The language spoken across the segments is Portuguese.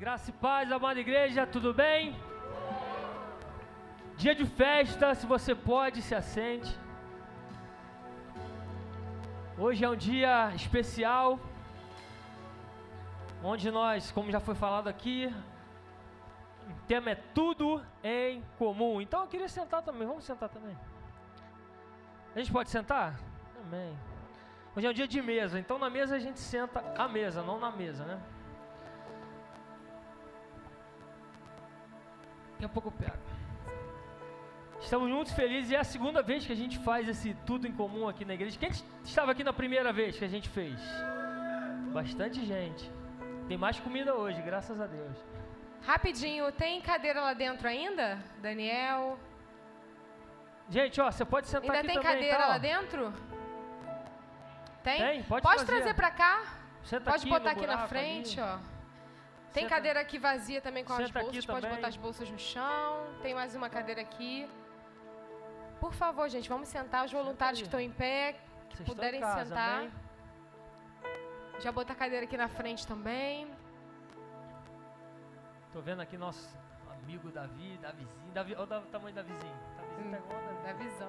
Graça e paz, amada igreja, tudo bem? Dia de festa, se você pode, se assente. Hoje é um dia especial, onde nós, como já foi falado aqui, o tema é tudo em comum. Então eu queria sentar também, vamos sentar também. A gente pode sentar? Amém. Hoje é um dia de mesa, então na mesa a gente senta à mesa, não na mesa, né? Daqui a pouco eu pego. Estamos muito felizes e é a segunda vez que a gente faz esse tudo em comum aqui na igreja. Quem estava aqui na primeira vez que a gente fez? Bastante gente. Tem mais comida hoje, graças a Deus. Rapidinho, tem cadeira lá dentro ainda? Daniel? Gente, ó, você pode sentar ainda aqui tem também, cadeira tá, lá dentro? Tem? Tem, pode Pode trazer. pra cá? Senta Pode aqui botar aqui na frente, ali. ó. Tem Senta- cadeira aqui vazia também com as Senta aqui bolsas. Pode também. botar as bolsas no chão. Tem mais uma cadeira aqui. Por favor, gente, vamos sentar. Os voluntários aí. que estão em pé, Vocês estão em puderem casa, sentar. amém? Já botar a cadeira aqui na frente também. Tô vendo aqui nosso amigo Davi, Davizinho. Davi, olha o tamanho da vizinha. Davizinho tá igual a Davi. Da visão.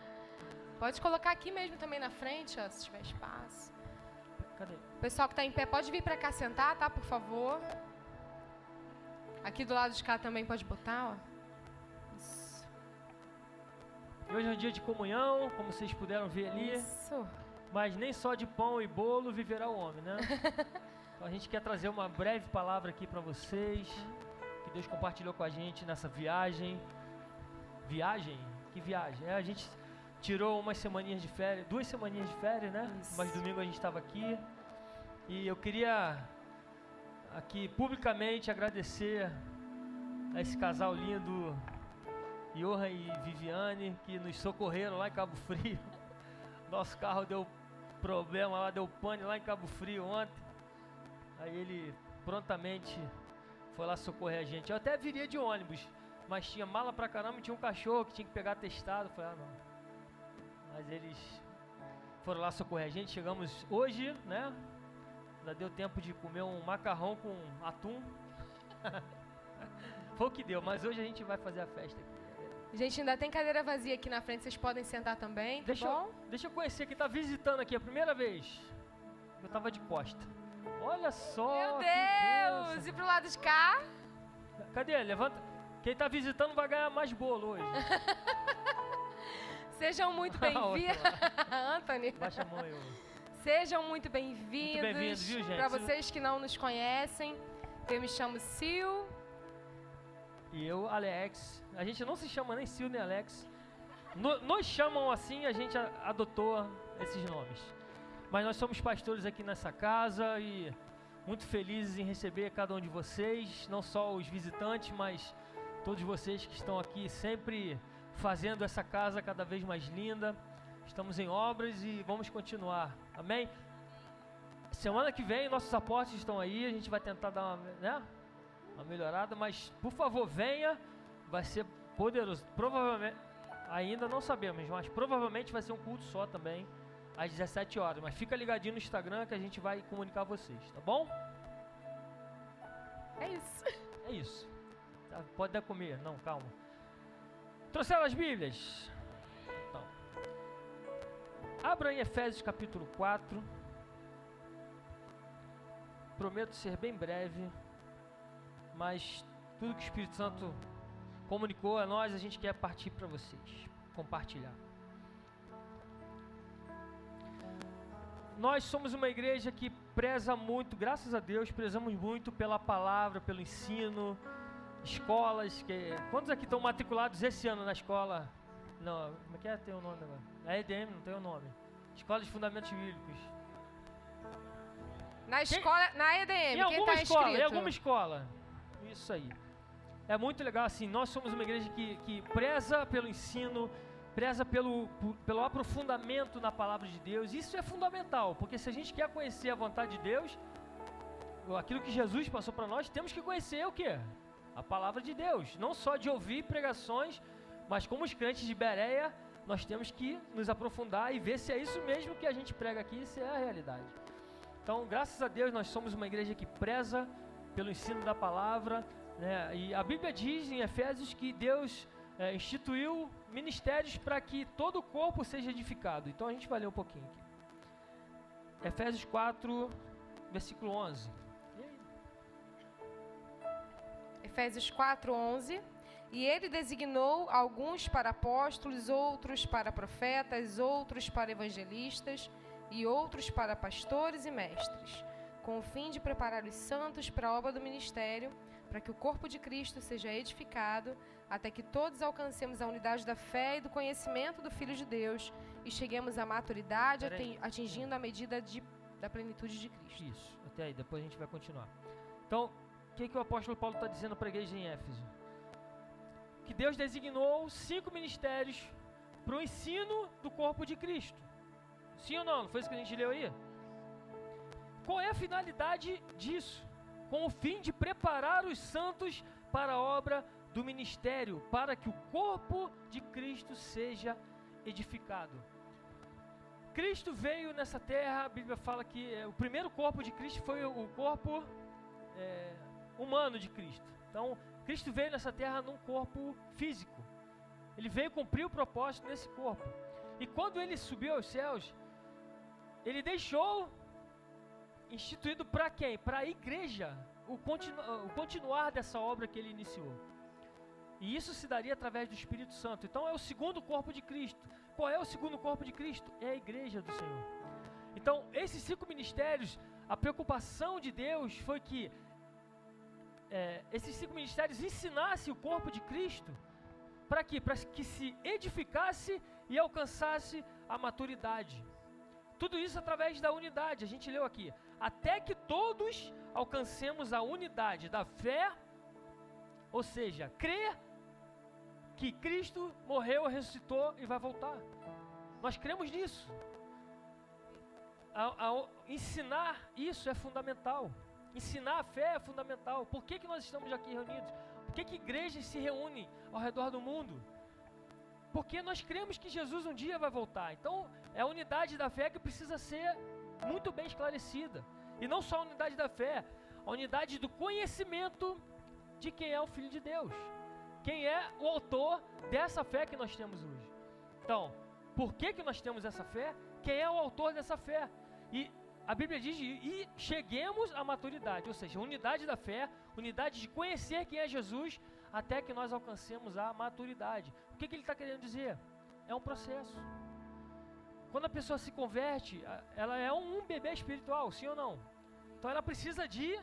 pode colocar aqui mesmo também na frente, ó, se tiver espaço. Cadê? O pessoal que está em pé pode vir para cá sentar, tá? Por favor. Aqui do lado de cá também pode botar, ó. Isso. E Hoje é um dia de comunhão, como vocês puderam ver ali. Isso. Mas nem só de pão e bolo viverá o homem, né? então a gente quer trazer uma breve palavra aqui para vocês, que Deus compartilhou com a gente nessa viagem. Viagem? Que viagem? É, a gente tirou umas semaninhas de férias, duas semaninhas de férias, né? Isso. Mas domingo a gente estava aqui. E eu queria aqui publicamente agradecer a esse casal lindo, Johan e Viviane, que nos socorreram lá em Cabo Frio. Nosso carro deu problema lá, deu pane lá em Cabo Frio ontem. Aí ele prontamente foi lá socorrer a gente. Eu até viria de ônibus, mas tinha mala pra caramba e tinha um cachorro que tinha que pegar testado. Eu Falei, ah não. Mas eles foram lá socorrer a gente. Chegamos hoje, né? Ainda deu tempo de comer um macarrão com atum. Foi o que deu, mas hoje a gente vai fazer a festa aqui. Gente, ainda tem cadeira vazia aqui na frente, vocês podem sentar também, tá Deixa bom? eu, deixa eu conhecer quem tá visitando aqui a primeira vez. Eu tava de costa. Olha só. Meu Deus! E pro lado de cá? Cadê? Levanta. Quem tá visitando vai ganhar mais bolo hoje. Sejam muito bem-vindos. Anthony. Baixa a mão ô. Sejam muito bem-vindos. Muito bem-vindos, viu, gente? Para vocês que não nos conhecem, eu me chamo Sil. E eu, Alex. A gente não se chama nem Sil nem Alex. No- nos chamam assim, a gente adotou esses nomes. Mas nós somos pastores aqui nessa casa e muito felizes em receber cada um de vocês, não só os visitantes, mas todos vocês que estão aqui sempre fazendo essa casa cada vez mais linda. Estamos em obras e vamos continuar. Amém? Semana que vem nossos aportes estão aí, a gente vai tentar dar uma, né? uma melhorada, mas por favor venha, vai ser poderoso. Provavelmente, ainda não sabemos, mas provavelmente vai ser um culto só também, às 17 horas. Mas fica ligadinho no Instagram que a gente vai comunicar a vocês, tá bom? É isso. É isso. Tá, Pode dar comer, não, calma. Trouxeram as Bíblias? Então. Abra em Efésios capítulo 4. Prometo ser bem breve, mas tudo que o Espírito Santo comunicou a nós, a gente quer partir para vocês, compartilhar. Nós somos uma igreja que preza muito, graças a Deus, prezamos muito pela palavra, pelo ensino, escolas. Que... Quantos aqui estão matriculados esse ano na escola? Não, como é que é? Tem o nome agora? A EDM não tem o nome. Escola de Fundamentos Bíblicos. Na escola, na EDM, Em quem alguma tá escola, inscrito? em alguma escola. Isso aí. É muito legal assim, nós somos uma igreja que, que preza pelo ensino, preza pelo, pelo aprofundamento na palavra de Deus. Isso é fundamental, porque se a gente quer conhecer a vontade de Deus, aquilo que Jesus passou para nós, temos que conhecer o quê? A palavra de Deus. Não só de ouvir pregações, mas como os crentes de Bereia, nós temos que nos aprofundar e ver se é isso mesmo que a gente prega aqui, se é a realidade. Então, graças a Deus, nós somos uma igreja que preza pelo ensino da palavra. Né? E a Bíblia diz em Efésios que Deus é, instituiu ministérios para que todo o corpo seja edificado. Então a gente vai ler um pouquinho aqui. Efésios 4, versículo 11. Efésios 4, 11. E ele designou alguns para apóstolos, outros para profetas, outros para evangelistas e outros para pastores e mestres, com o fim de preparar os santos para a obra do ministério, para que o corpo de Cristo seja edificado, até que todos alcancemos a unidade da fé e do conhecimento do Filho de Deus e cheguemos à maturidade, atingindo a medida de, da plenitude de Cristo. Isso, até aí, depois a gente vai continuar. Então, o que, que o apóstolo Paulo está dizendo para a igreja em Éfeso? Que Deus designou cinco ministérios para o ensino do corpo de Cristo. Sim ou não? Não foi isso que a gente leu aí? Qual é a finalidade disso? Com o fim de preparar os santos para a obra do ministério, para que o corpo de Cristo seja edificado. Cristo veio nessa terra, a Bíblia fala que é, o primeiro corpo de Cristo foi o corpo é, humano de Cristo. Então, Cristo veio nessa terra num corpo físico. Ele veio cumprir o propósito nesse corpo. E quando ele subiu aos céus, ele deixou instituído para quem? Para a igreja, o, continu, o continuar dessa obra que ele iniciou. E isso se daria através do Espírito Santo. Então é o segundo corpo de Cristo. Qual é o segundo corpo de Cristo? É a igreja do Senhor. Então, esses cinco ministérios, a preocupação de Deus foi que é, esses cinco ministérios ensinassem o corpo de Cristo para quê? Para que se edificasse e alcançasse a maturidade. Tudo isso através da unidade, a gente leu aqui. Até que todos alcancemos a unidade da fé, ou seja, crer que Cristo morreu, ressuscitou e vai voltar. Nós cremos nisso. A, ensinar isso é fundamental. Ensinar a fé é fundamental. Por que, que nós estamos aqui reunidos? Por que, que igrejas se reúnem ao redor do mundo? Porque nós cremos que Jesus um dia vai voltar. Então, é a unidade da fé que precisa ser muito bem esclarecida. E não só a unidade da fé, a unidade do conhecimento de quem é o Filho de Deus quem é o autor dessa fé que nós temos hoje. Então, por que, que nós temos essa fé? Quem é o autor dessa fé? E a Bíblia diz: e cheguemos à maturidade, ou seja, unidade da fé, unidade de conhecer quem é Jesus, até que nós alcancemos a maturidade. O que, que ele está querendo dizer? É um processo. Quando a pessoa se converte, ela é um bebê espiritual, sim ou não? Então ela precisa de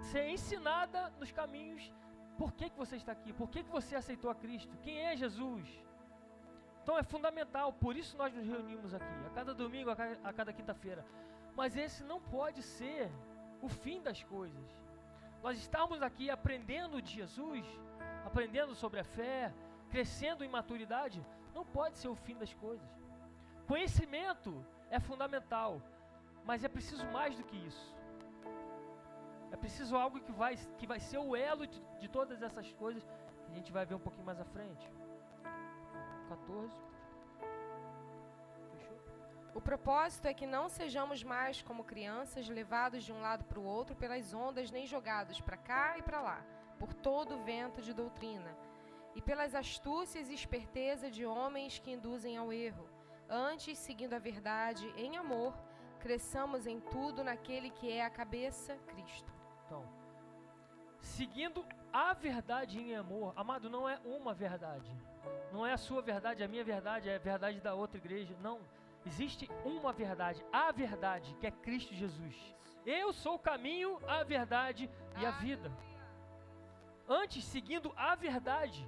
ser ensinada nos caminhos por que, que você está aqui? Por que, que você aceitou a Cristo? Quem é Jesus? Então é fundamental, por isso nós nos reunimos aqui, a cada domingo, a cada, cada quinta-feira. Mas esse não pode ser o fim das coisas. Nós estamos aqui aprendendo de Jesus, aprendendo sobre a fé, crescendo em maturidade, não pode ser o fim das coisas. Conhecimento é fundamental, mas é preciso mais do que isso. É preciso algo que vai, que vai ser o elo de, de todas essas coisas que a gente vai ver um pouquinho mais à frente. 14. Fechou? O propósito é que não sejamos mais como crianças levados de um lado para o outro pelas ondas, nem jogados para cá e para lá, por todo o vento de doutrina, e pelas astúcias e esperteza de homens que induzem ao erro. Antes, seguindo a verdade em amor, cresçamos em tudo naquele que é a cabeça, Cristo. Então, seguindo a verdade em amor, amado, não é uma verdade. Não é a sua verdade, a minha verdade, é a verdade da outra igreja. Não. Existe uma verdade, a verdade, que é Cristo Jesus. Eu sou o caminho, a verdade e a vida. Antes, seguindo a verdade.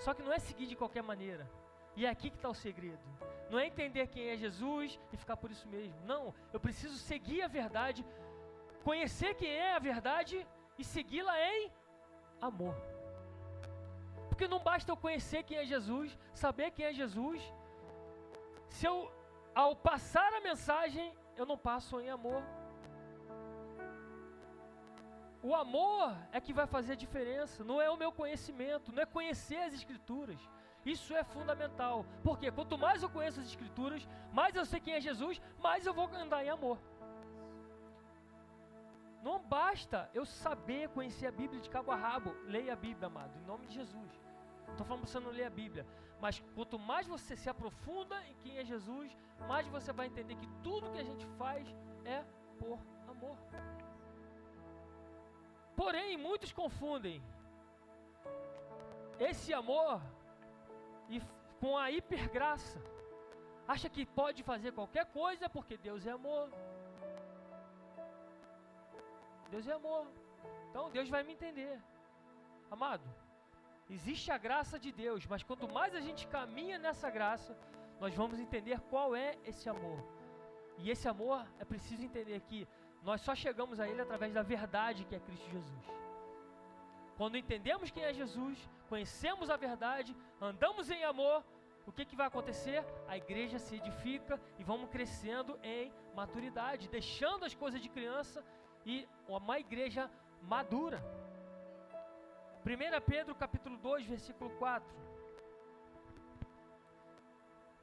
Só que não é seguir de qualquer maneira. E é aqui que está o segredo. Não é entender quem é Jesus e ficar por isso mesmo. Não, eu preciso seguir a verdade conhecer quem é a verdade e segui-la em amor. Porque não basta eu conhecer quem é Jesus, saber quem é Jesus, se eu, ao passar a mensagem, eu não passo em amor. O amor é que vai fazer a diferença, não é o meu conhecimento, não é conhecer as Escrituras. Isso é fundamental, porque quanto mais eu conheço as Escrituras, mais eu sei quem é Jesus, mais eu vou andar em amor. Não basta eu saber conhecer a Bíblia de cabo a rabo. Leia a Bíblia, amado, em nome de Jesus. Estou falando para você não ler a Bíblia. Mas quanto mais você se aprofunda em quem é Jesus, mais você vai entender que tudo que a gente faz é por amor. Porém, muitos confundem esse amor e com a hipergraça. Acha que pode fazer qualquer coisa porque Deus é amor. Deus é amor. Então Deus vai me entender. Amado, existe a graça de Deus, mas quanto mais a gente caminha nessa graça, nós vamos entender qual é esse amor. E esse amor é preciso entender que nós só chegamos a ele através da verdade que é Cristo Jesus. Quando entendemos quem é Jesus, conhecemos a verdade, andamos em amor, o que, que vai acontecer? A igreja se edifica e vamos crescendo em maturidade, deixando as coisas de criança e uma igreja madura. 1 Pedro capítulo 2, versículo 4.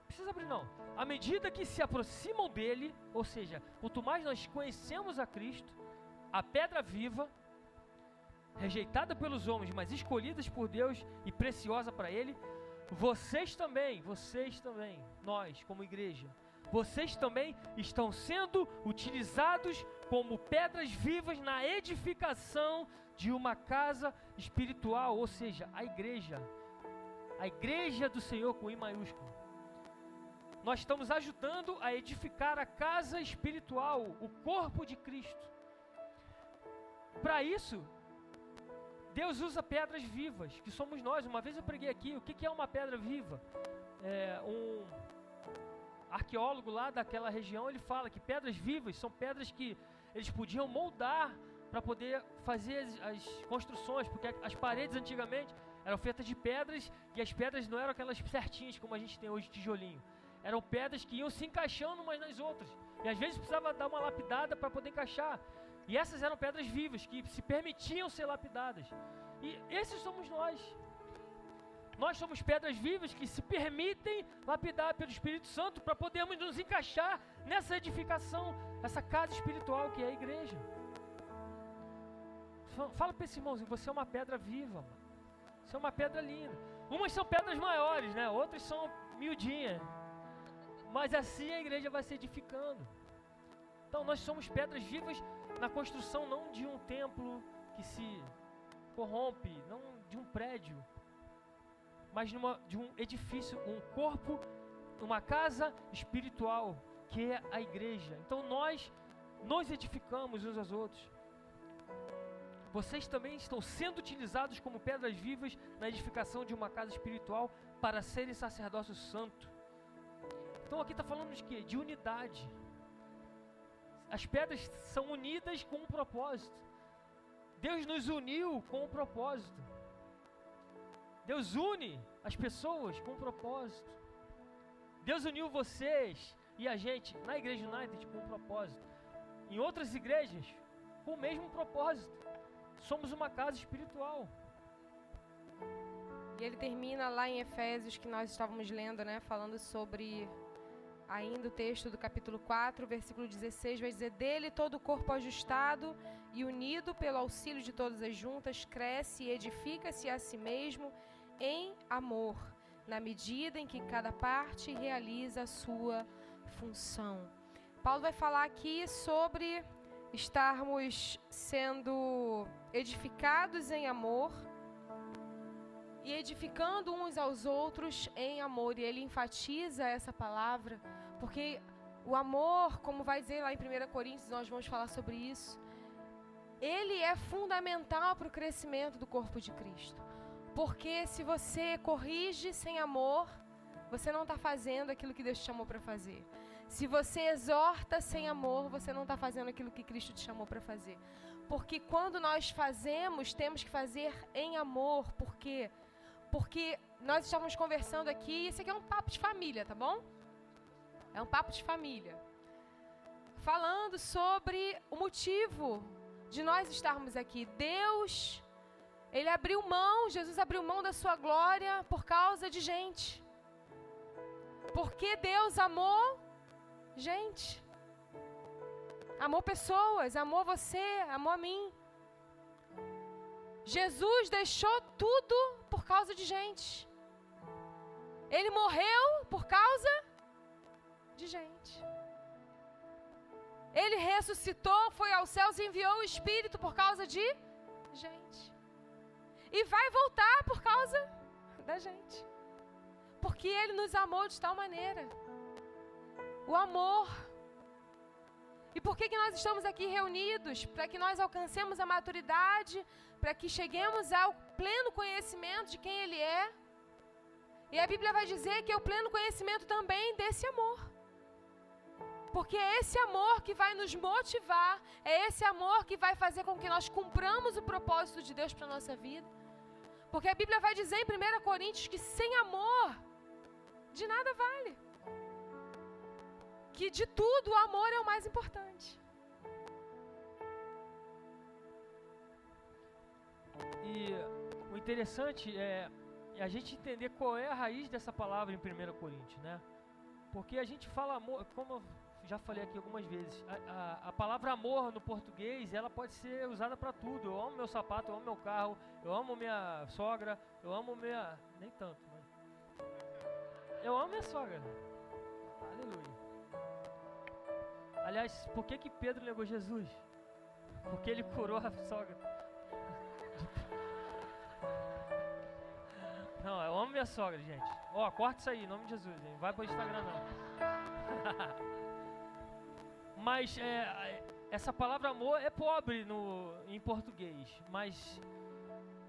Precisa abrir não. À medida que se aproximam dele, ou seja, quanto mais nós conhecemos a Cristo, a pedra viva, rejeitada pelos homens, mas escolhida por Deus e preciosa para ele, vocês também, vocês também, nós como igreja, vocês também estão sendo utilizados como pedras vivas na edificação de uma casa espiritual, ou seja, a igreja, a igreja do Senhor com I maiúsculo. Nós estamos ajudando a edificar a casa espiritual, o corpo de Cristo. Para isso, Deus usa pedras vivas, que somos nós. Uma vez eu preguei aqui, o que, é uma pedra viva? É, um arqueólogo lá daquela região, ele fala que pedras vivas são pedras que eles podiam moldar para poder fazer as, as, construções, porque as paredes antigamente eram feitas de pedras e as pedras não eram aquelas certinhas como a gente tem hoje tijolinho. Eram pedras que iam se encaixando umas nas outras. E às vezes precisava dar uma lapidada para poder encaixar. E essas eram pedras vivas que se permitiam ser lapidadas. E esses somos nós. Nós somos pedras vivas que se permitem lapidar pelo Espírito Santo para podermos nos encaixar nessa edificação, essa casa espiritual que é a igreja. Fala para esse irmãozinho, você é uma pedra viva, mano. Você é uma pedra linda. Umas são pedras maiores, né? Outras são miudinhas. Mas assim a igreja vai se edificando. Então nós somos pedras vivas na construção não de um templo que se corrompe, não de um prédio, mas numa, de um edifício, um corpo, uma casa espiritual, que é a igreja. Então nós nos edificamos uns aos outros. Vocês também estão sendo utilizados como pedras vivas na edificação de uma casa espiritual para serem sacerdócio santo. Então aqui está falando de quê? De unidade. As pedras são unidas com um propósito. Deus nos uniu com um propósito. Deus une as pessoas com um propósito. Deus uniu vocês e a gente na Igreja United com um propósito. Em outras igrejas, com o mesmo propósito. Somos uma casa espiritual. E ele termina lá em Efésios que nós estávamos lendo, né, falando sobre ainda o texto do capítulo 4, versículo 16, vai dizer: Dele todo o corpo ajustado e unido pelo auxílio de todas as juntas, cresce e edifica-se a si mesmo em amor, na medida em que cada parte realiza a sua função. Paulo vai falar aqui sobre estarmos sendo edificados em amor e edificando uns aos outros em amor. E ele enfatiza essa palavra, porque o amor, como vai dizer lá em 1 Coríntios, nós vamos falar sobre isso, ele é fundamental para o crescimento do corpo de Cristo. Porque se você corrige sem amor, você não está fazendo aquilo que Deus te chamou para fazer. Se você exorta sem amor, você não está fazendo aquilo que Cristo te chamou para fazer. Porque quando nós fazemos, temos que fazer em amor. Por quê? Porque nós estávamos conversando aqui, isso aqui é um papo de família, tá bom? É um papo de família. Falando sobre o motivo de nós estarmos aqui. Deus, Ele abriu mão, Jesus abriu mão da sua glória por causa de gente. Porque Deus amou gente. Amou pessoas, amou você, amou a mim. Jesus deixou tudo por causa de gente. Ele morreu por causa de gente. Ele ressuscitou, foi aos céus e enviou o Espírito por causa de gente. E vai voltar por causa da gente. Porque Ele nos amou de tal maneira. O amor. E por que, que nós estamos aqui reunidos? Para que nós alcancemos a maturidade, para que cheguemos ao pleno conhecimento de quem Ele é. E a Bíblia vai dizer que é o pleno conhecimento também desse amor. Porque é esse amor que vai nos motivar, é esse amor que vai fazer com que nós cumpramos o propósito de Deus para a nossa vida. Porque a Bíblia vai dizer em 1 Coríntios que sem amor, de nada vale. Que de tudo o amor é o mais importante. E o interessante é, é a gente entender qual é a raiz dessa palavra em 1 Coríntios, né? Porque a gente fala amor, como já falei aqui algumas vezes, a, a, a, palavra amor no português, ela pode ser usada para tudo. Eu amo meu sapato, eu amo meu carro, eu amo minha sogra, eu amo minha... nem tanto, mas... Eu amo minha sogra. Aleluia. Aliás, por que que Pedro negou Jesus? Porque ele curou a sogra. Não, eu amo minha sogra, gente. Ó, oh, corta isso aí, em nome de Jesus, gente. Vai pro Instagram não. Mas é, essa palavra amor é pobre no, em português. Mas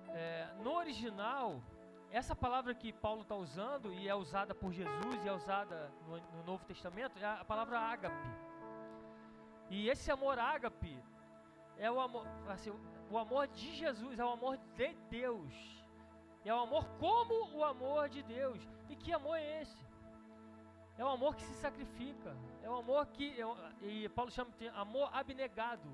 é, no original, essa palavra que Paulo está usando e é usada por Jesus e é usada no, no Novo Testamento é a palavra ágape. E esse amor ágape é o amor, assim, o amor de Jesus, é o amor de Deus. É o amor como o amor de Deus. E que amor é esse? É um amor que se sacrifica. É um amor que. É, e Paulo chama de amor abnegado.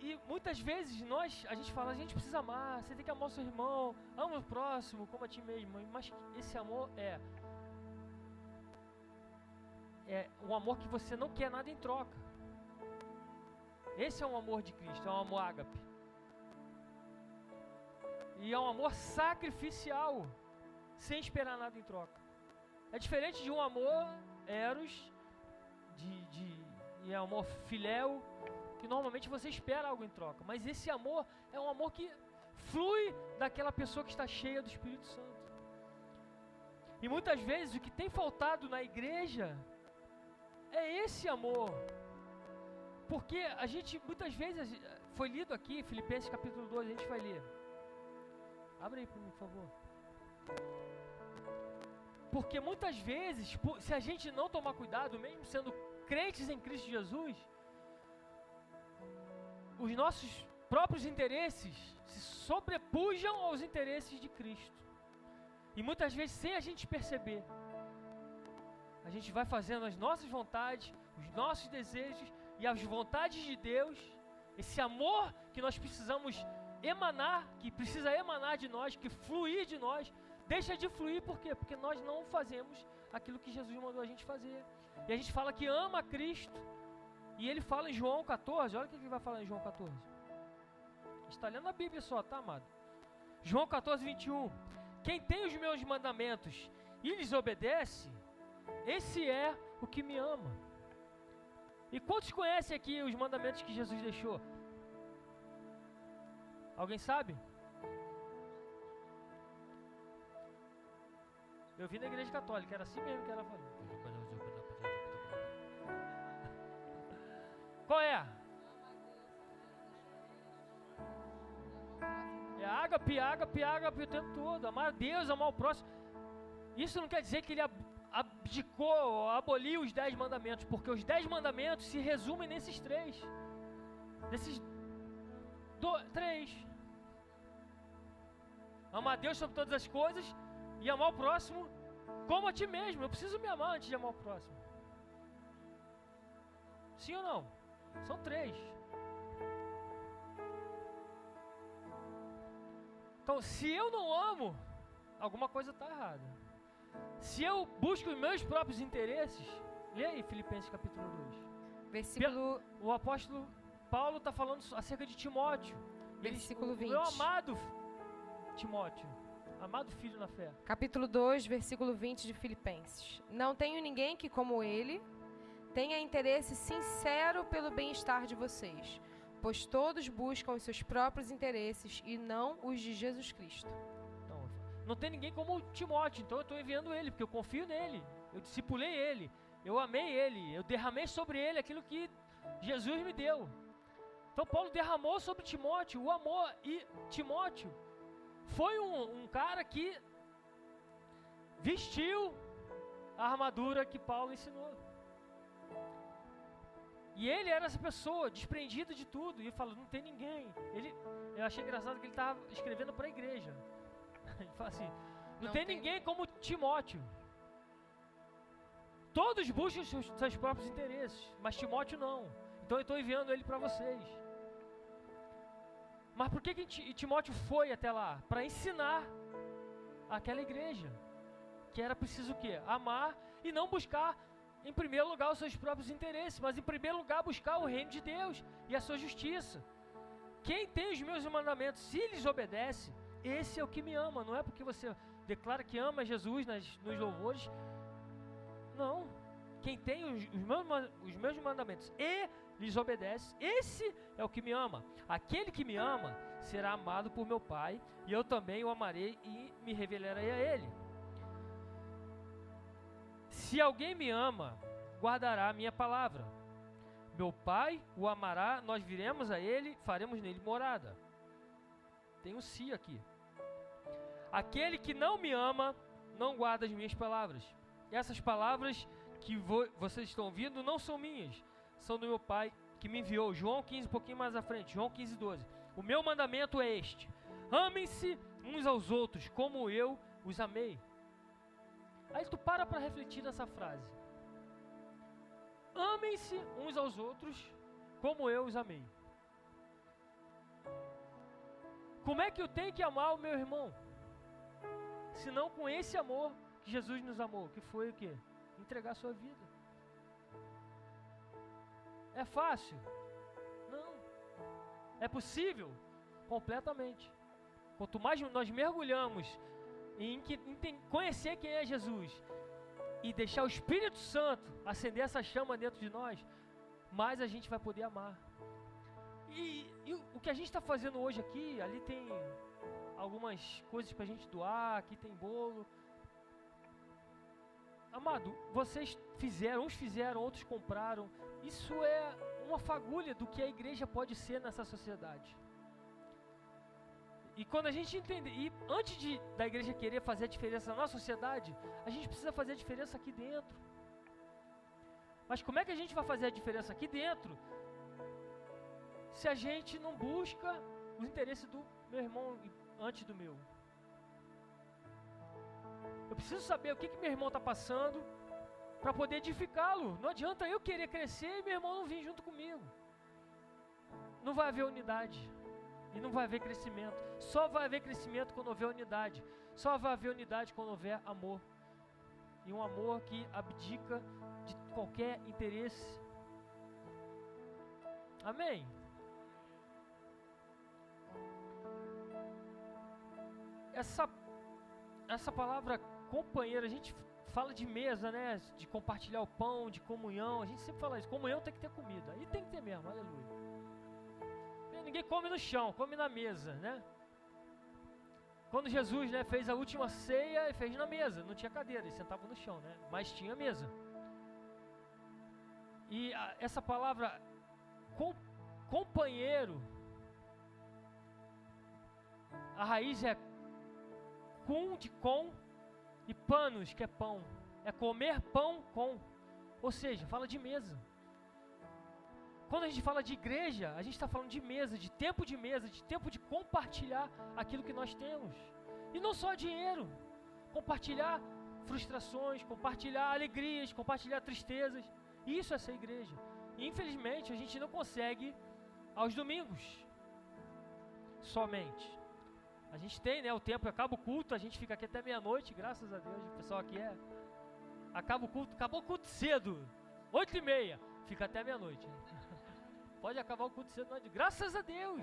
E muitas vezes nós, a gente fala, a gente precisa amar, você tem que amar o seu irmão, ama o próximo como a ti mesmo. Mas esse amor é. É um amor que você não quer nada em troca. Esse é um amor de Cristo, é um amor ágape. E é um amor sacrificial sem esperar nada em troca. É diferente de um amor eros, de, de, e é amor filéu, que normalmente você espera algo em troca. Mas esse amor é um amor que flui daquela pessoa que está cheia do Espírito Santo. E muitas vezes o que tem faltado na igreja é esse amor. Porque a gente, muitas vezes, foi lido aqui, Filipenses capítulo 2, a gente vai ler. Abre aí para mim, por favor. Porque muitas vezes, se a gente não tomar cuidado, mesmo sendo crentes em Cristo Jesus, os nossos próprios interesses se sobrepujam aos interesses de Cristo. E muitas vezes, sem a gente perceber, a gente vai fazendo as nossas vontades, os nossos desejos e as vontades de Deus, esse amor que nós precisamos emanar, que precisa emanar de nós, que fluir de nós, deixa de fluir, por quê? Porque nós não fazemos aquilo que Jesus mandou a gente fazer. E a gente fala que ama Cristo. E ele fala em João 14, olha o que ele vai falar em João 14. Está lendo a Bíblia só, tá, amado? João 14, 21. Quem tem os meus mandamentos e lhes obedece, esse é o que me ama. E quantos conhecem aqui os mandamentos que Jesus deixou? Alguém sabe? Eu vi na igreja católica, era assim mesmo que ela falou. Qual é? É ágape, ágape, ágape o tempo todo. Amar Deus, amar o próximo. Isso não quer dizer que ele abdicou, aboliu os dez mandamentos, porque os dez mandamentos se resumem nesses três. Nesses do, três. Amar Deus sobre todas as coisas e amar o próximo como a ti mesmo. Eu preciso me amar antes de amar o próximo. Sim ou não? São três. Então, se eu não amo, alguma coisa está errada. Se eu busco os meus próprios interesses, Lê aí Filipenses capítulo 2. Versículo, O apóstolo Paulo está falando acerca de Timóteo. Ele- Versículo o 20. Meu amado Timóteo, amado filho na fé. capítulo 2, versículo 20 de Filipenses. Não tenho ninguém que, como ele, tenha interesse sincero pelo bem-estar de vocês, pois todos buscam os seus próprios interesses e não os de Jesus Cristo. Não, não tem ninguém como Timóteo, então eu estou enviando ele, porque eu confio nele. Eu discipulei ele, eu amei ele, eu derramei sobre ele aquilo que Jesus me deu. Então Paulo derramou sobre Timóteo o amor e Timóteo foi um, um cara que vestiu a armadura que Paulo ensinou. E ele era essa pessoa, desprendido de tudo. E fala, não tem ninguém. Ele, eu achei engraçado que ele estava escrevendo para a igreja. Ele fala assim: não, Não tem, tem ninguém como Timóteo. Todos buscam seus, seus próprios interesses, mas Timóteo não. Então eu estou enviando ele para vocês. Mas por que, que Ti- Timóteo foi até lá? Para ensinar aquela igreja. Que era preciso o quê? Amar e não buscar, em primeiro lugar, os seus próprios interesses, mas em primeiro lugar buscar o reino de Deus e a sua justiça. Quem tem os meus mandamentos, se lhes obedece, esse é o que me ama. Não é porque você declara que ama Jesus nas, nos louvores. Não. Quem tem os, meus, os meus mandamentos e lhes obedece, esse é o que me ama. Aquele que me ama será amado por meu Pai, e eu também o amarei e me revelarei a ele. Se alguém me ama, guardará a minha palavra. Meu Pai o amará, nós viremos a ele, faremos nele morada. Tem um si aqui. Aquele que não me ama, não guarda as minhas palavras. Essas palavras que vo- vocês estão ouvindo não são minhas, são do meu Pai que me enviou. João 15, um pouquinho mais à frente, João 15, 12. O meu mandamento é este: amem-se uns aos outros, como eu os amei. Aí tu para para refletir nessa frase. Amem-se uns aos outros, como eu os amei. Como é que eu tenho que amar o meu irmão? Se não com esse amor que Jesus nos amou, que foi o quê? Entregar sua vida. É fácil? Não. É possível? Completamente. Quanto mais nós mergulhamos em enten- conhecer quem é Jesus e deixar o Espírito Santo acender essa chama dentro de nós, mais a gente vai poder amar. E, e o que a gente está fazendo hoje aqui, ali tem algumas coisas para a gente doar, aqui tem bolo. Amado, vocês fizeram, uns fizeram, outros compraram. Isso é uma fagulha do que a igreja pode ser nessa sociedade. E quando a gente entende, e antes de da igreja querer fazer a diferença na sociedade, a gente precisa fazer a diferença aqui dentro. Mas como é que a gente vai fazer a diferença aqui dentro se a gente não busca os interesses do meu irmão antes do meu? Eu preciso saber o que, que meu irmão está passando para poder edificá-lo. Não adianta eu querer crescer e meu irmão não vir junto comigo. Não vai haver unidade. E não vai haver crescimento. Só vai haver crescimento quando houver unidade. Só vai haver unidade quando houver amor. E um amor que abdica de qualquer interesse. Amém? Essa, essa palavra companheiro, a gente fala de mesa, né? De compartilhar o pão, de comunhão. A gente sempre fala isso. Comunhão tem que ter comida. E tem que ter mesmo, aleluia. Ninguém come no chão, come na mesa, né? Quando Jesus né, fez a última ceia, ele fez na mesa, não tinha cadeira, ele sentava no chão, né? Mas tinha mesa. E a, essa palavra com, companheiro, a raiz é cum de com e panos, que é pão. É comer pão com. Ou seja, fala de mesa. Quando a gente fala de igreja, a gente está falando de mesa, de tempo de mesa, de tempo de compartilhar aquilo que nós temos. E não só dinheiro. Compartilhar frustrações, compartilhar alegrias, compartilhar tristezas. Isso é ser igreja. E infelizmente a gente não consegue aos domingos. Somente. A gente tem, né? O tempo acaba o culto, a gente fica aqui até meia-noite, graças a Deus. O pessoal aqui é. Acaba o culto, acabou o culto cedo. 8 e meia, fica até meia-noite. Pode acabar o culto cedo, é graças a Deus.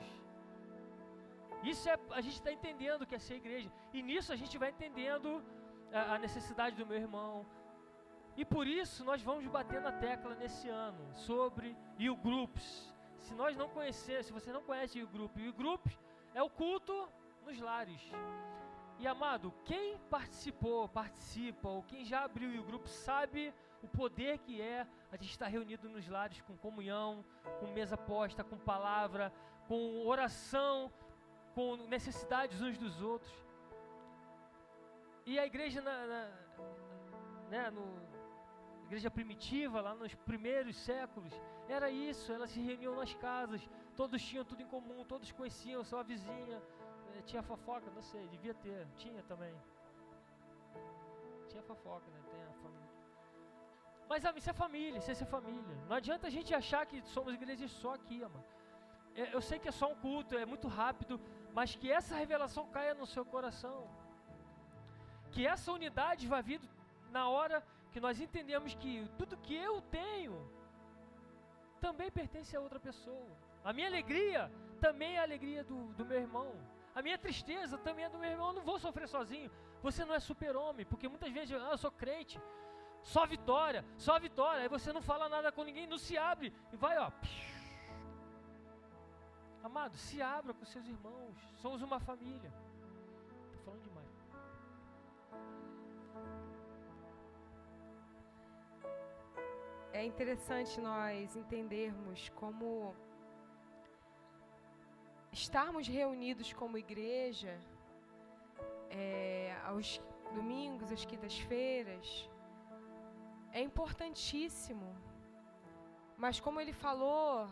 Isso é, a gente está entendendo o que é ser igreja. E nisso a gente vai entendendo a, a necessidade do meu irmão. E por isso nós vamos bater na tecla nesse ano sobre o Groups. Se nós não conhecer, se você não conhece o grupo, o grupo é o culto nos lares. E amado, quem participou, participa, ou quem já abriu o grupo sabe o poder que é a gente estar reunido nos lares com comunhão, com mesa posta, com palavra, com oração, com necessidades uns dos outros. E a igreja na, na né, no, igreja primitiva, lá nos primeiros séculos, era isso, elas se reuniam nas casas, todos tinham tudo em comum, todos conheciam sua vizinha, tinha fofoca, não sei, devia ter, tinha também. Tinha fofoca, né? Tem a família. Mas isso é família, isso é família. Não adianta a gente achar que somos igrejas só aqui, mano. É, eu sei que é só um culto, é muito rápido, mas que essa revelação caia no seu coração. Que essa unidade vai vir na hora que nós entendemos que tudo que eu tenho também pertence a outra pessoa. A minha alegria também é a alegria do, do meu irmão. A minha tristeza também é do meu irmão. Eu não vou sofrer sozinho. Você não é super-homem, porque muitas vezes ah, eu sou crente, só vitória, só vitória. Aí você não fala nada com ninguém, não se abre e vai, ó. Amado, se abra com seus irmãos. Somos uma família. Estou falando demais. é interessante nós entendermos como estarmos reunidos como igreja é, aos domingos, às quintas-feiras, é importantíssimo. Mas como ele falou,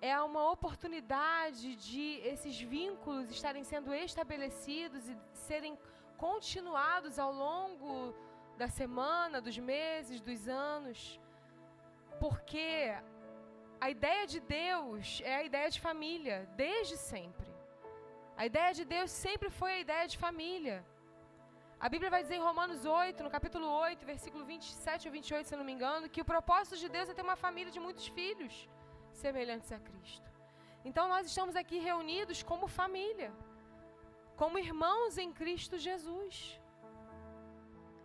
é uma oportunidade de esses vínculos estarem sendo estabelecidos e serem continuados ao longo da semana, dos meses, dos anos. Porque a ideia de Deus é a ideia de família, desde sempre. A ideia de Deus sempre foi a ideia de família. A Bíblia vai dizer em Romanos 8, no capítulo 8, versículo 27 ou 28, se não me engano, que o propósito de Deus é ter uma família de muitos filhos semelhantes a Cristo. Então nós estamos aqui reunidos como família, como irmãos em Cristo Jesus.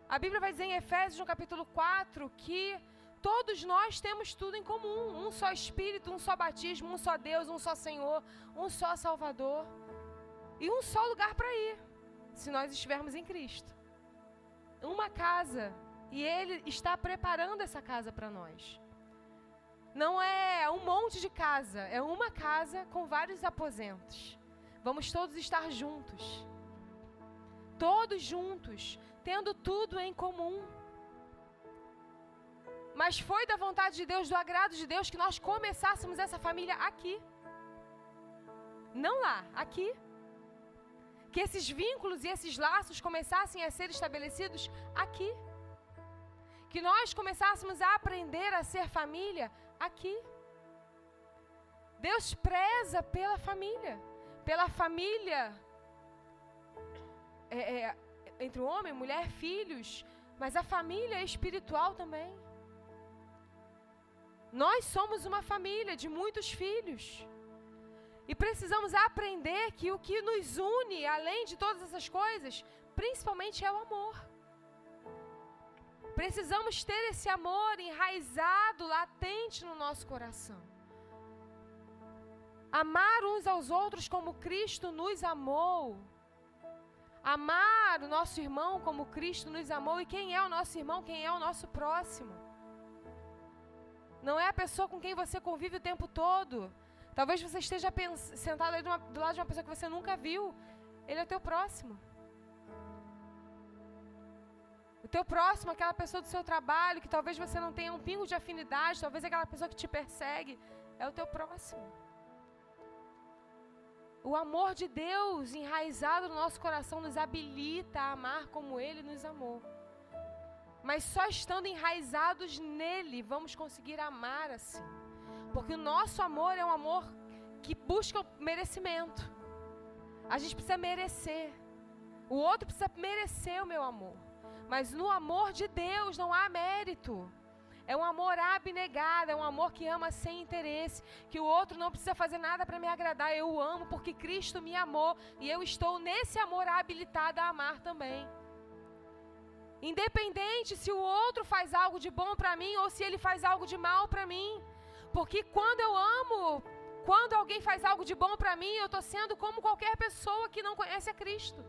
A Bíblia vai dizer em Efésios, no capítulo 4, que todos nós temos tudo em comum: um só Espírito, um só batismo, um só Deus, um só Senhor, um só Salvador e um só lugar para ir, se nós estivermos em Cristo. Uma casa, e Ele está preparando essa casa para nós. Não é um monte de casa, é uma casa com vários aposentos. Vamos todos estar juntos. Todos juntos, tendo tudo em comum. Mas foi da vontade de Deus, do agrado de Deus, que nós começássemos essa família aqui. Não lá, aqui. Que esses vínculos e esses laços começassem a ser estabelecidos aqui. Que nós começássemos a aprender a ser família aqui. Deus preza pela família, pela família é, é, entre homem, mulher, filhos, mas a família espiritual também. Nós somos uma família de muitos filhos. E precisamos aprender que o que nos une, além de todas essas coisas, principalmente é o amor. Precisamos ter esse amor enraizado, latente no nosso coração. Amar uns aos outros como Cristo nos amou. Amar o nosso irmão como Cristo nos amou. E quem é o nosso irmão? Quem é o nosso próximo? Não é a pessoa com quem você convive o tempo todo. Talvez você esteja sentado aí do lado de uma pessoa que você nunca viu. Ele é o teu próximo. O teu próximo, aquela pessoa do seu trabalho, que talvez você não tenha um pingo de afinidade, talvez aquela pessoa que te persegue, é o teu próximo. O amor de Deus enraizado no nosso coração nos habilita a amar como Ele nos amou. Mas só estando enraizados nele vamos conseguir amar assim. Porque o nosso amor é um amor que busca o merecimento. A gente precisa merecer. O outro precisa merecer o meu amor. Mas no amor de Deus não há mérito. É um amor abnegado, é um amor que ama sem interesse, que o outro não precisa fazer nada para me agradar. Eu amo porque Cristo me amou e eu estou nesse amor habilitado a amar também. Independente se o outro faz algo de bom para mim ou se ele faz algo de mal para mim. Porque quando eu amo, quando alguém faz algo de bom para mim, eu estou sendo como qualquer pessoa que não conhece a Cristo.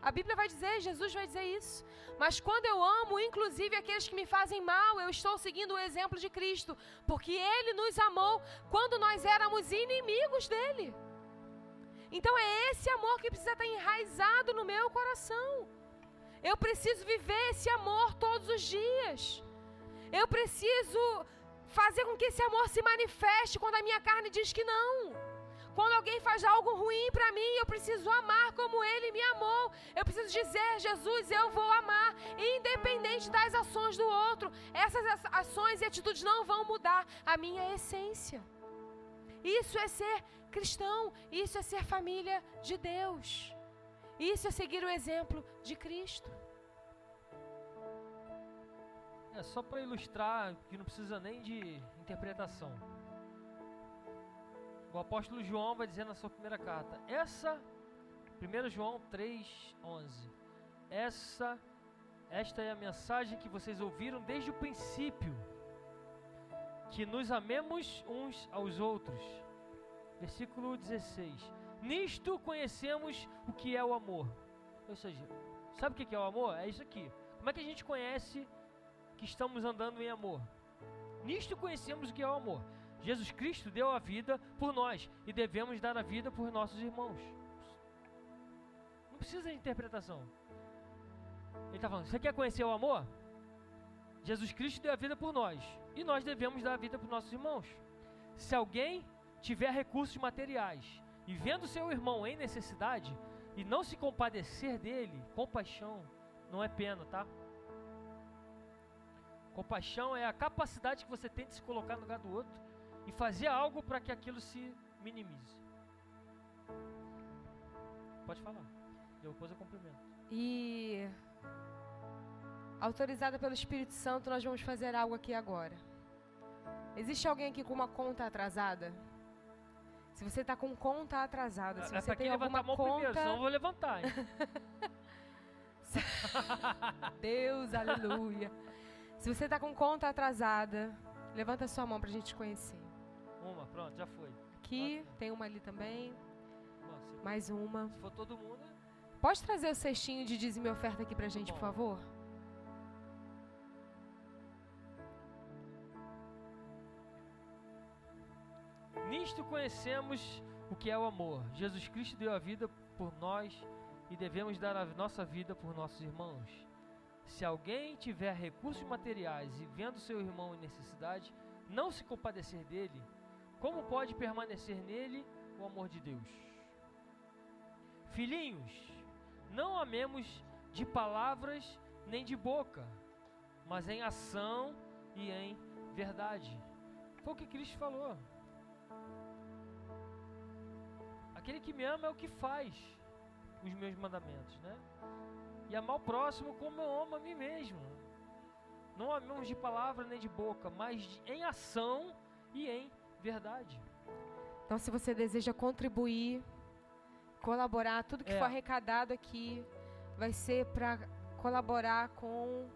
A Bíblia vai dizer, Jesus vai dizer isso. Mas quando eu amo, inclusive aqueles que me fazem mal, eu estou seguindo o exemplo de Cristo, porque Ele nos amou quando nós éramos inimigos dele. Então é esse amor que precisa estar enraizado no meu coração. Eu preciso viver esse amor todos os dias. Eu preciso fazer com que esse amor se manifeste quando a minha carne diz que não. Quando alguém faz algo ruim para mim, eu preciso amar como ele me amou. Eu preciso dizer, Jesus, eu vou amar, independente das ações do outro. Essas ações e atitudes não vão mudar a minha essência. Isso é ser cristão, isso é ser família de Deus. Isso é seguir o exemplo de Cristo. É só para ilustrar que não precisa nem de interpretação o apóstolo João vai dizer na sua primeira carta: Essa, 1 João 3, 11. Essa, esta é a mensagem que vocês ouviram desde o princípio: que nos amemos uns aos outros. Versículo 16: Nisto conhecemos o que é o amor. Ou seja, sabe o que é o amor? É isso aqui. Como é que a gente conhece que estamos andando em amor? Nisto conhecemos o que é o amor Jesus Cristo deu a vida por nós e devemos dar a vida por nossos irmãos. Não precisa de interpretação. Ele está falando: você quer conhecer o amor? Jesus Cristo deu a vida por nós e nós devemos dar a vida por nossos irmãos. Se alguém tiver recursos materiais e vendo seu irmão em necessidade e não se compadecer dele, compaixão não é pena, tá? Compaixão é a capacidade que você tem de se colocar no lugar do outro e fazer algo para que aquilo se minimize. Pode falar. Depois eu cumprimento. E autorizada pelo Espírito Santo, nós vamos fazer algo aqui agora. Existe alguém aqui com uma conta atrasada? Se você está com conta atrasada, se é você tem alguma conta, primeiro, senão eu vou levantar. Deus, aleluia. Se você está com conta atrasada, levanta sua mão para a gente conhecer. Uma, pronto, já foi. Aqui, tem uma ali também. Nossa, Mais uma. Se for todo mundo. Pode trazer o cestinho de dízimo e oferta aqui pra gente, Bom. por favor? Nisto conhecemos o que é o amor. Jesus Cristo deu a vida por nós e devemos dar a nossa vida por nossos irmãos. Se alguém tiver recursos materiais e vendo seu irmão em necessidade, não se compadecer dele, como pode permanecer nele o amor de Deus? Filhinhos, não amemos de palavras nem de boca, mas em ação e em verdade. Foi o que Cristo falou. Aquele que me ama é o que faz os meus mandamentos, né? E amar o próximo como eu amo a mim mesmo. Não amemos de palavra nem de boca, mas em ação e em verdade. Então, se você deseja contribuir, colaborar, tudo que é. for arrecadado aqui vai ser para colaborar com